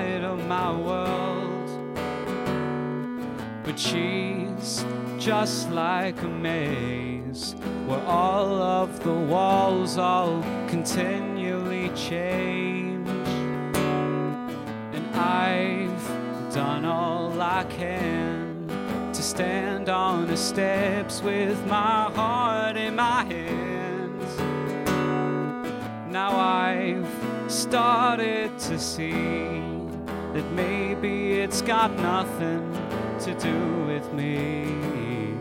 inside of my world. But she's just like a maze where all of the walls all continually change. And I've done all I can to stand on the steps with my heart in my hands. Now I've started to see that maybe it's got nothing to do with me.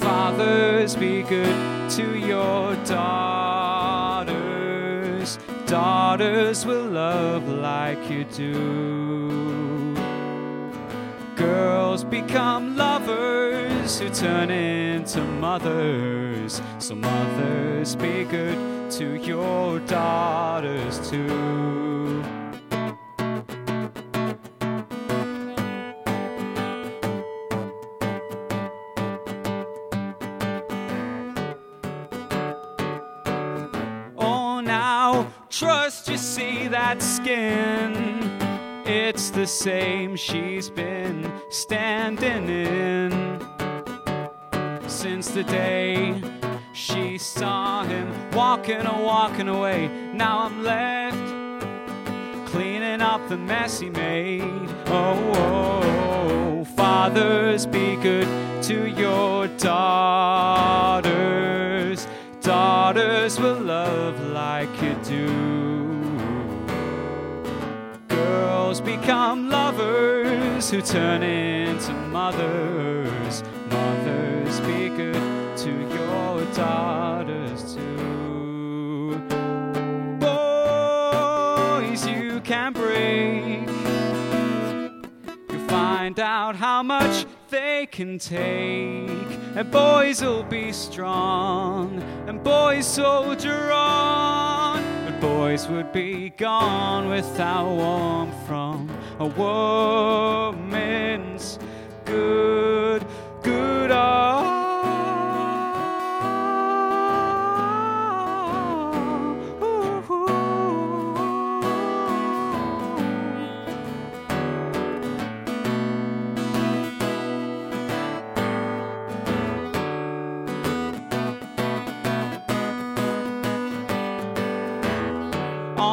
Fathers, be good to your daughters. Daughters will love like you do. Girls become lovers who turn into mothers. So, mothers, be good to your daughters too. Oh, now trust you see that skin. It's the same she's been standing in since the day she saw him walking and walking away. Now I'm left cleaning up the mess he made. Oh, oh, oh. fathers, be good to your daughters. Daughters will love like you do. Girls become lovers who turn into mothers. Mothers, find out how much they can take. And boys will be strong, and boys soldier on. But boys would be gone without warmth from a woman's good, good arm.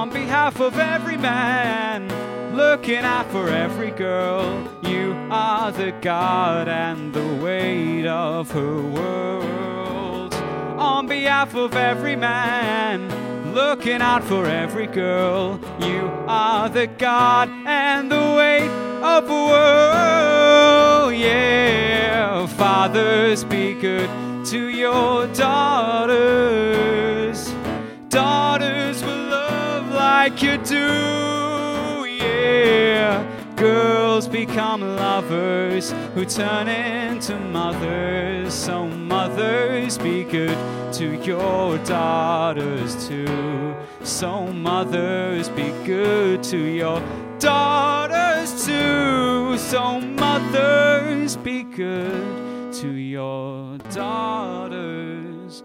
On behalf of every man, looking out for every girl. You are the God and the weight of her world. On behalf of every man, looking out for every girl. You are the God and the weight of the world. Yeah, fathers, be good to your daughters. Like you do. Yeah, girls become lovers who turn into mothers. So, mothers, be good to your daughters too. So, mothers, be good to your daughters too. So, mothers, be good to your daughters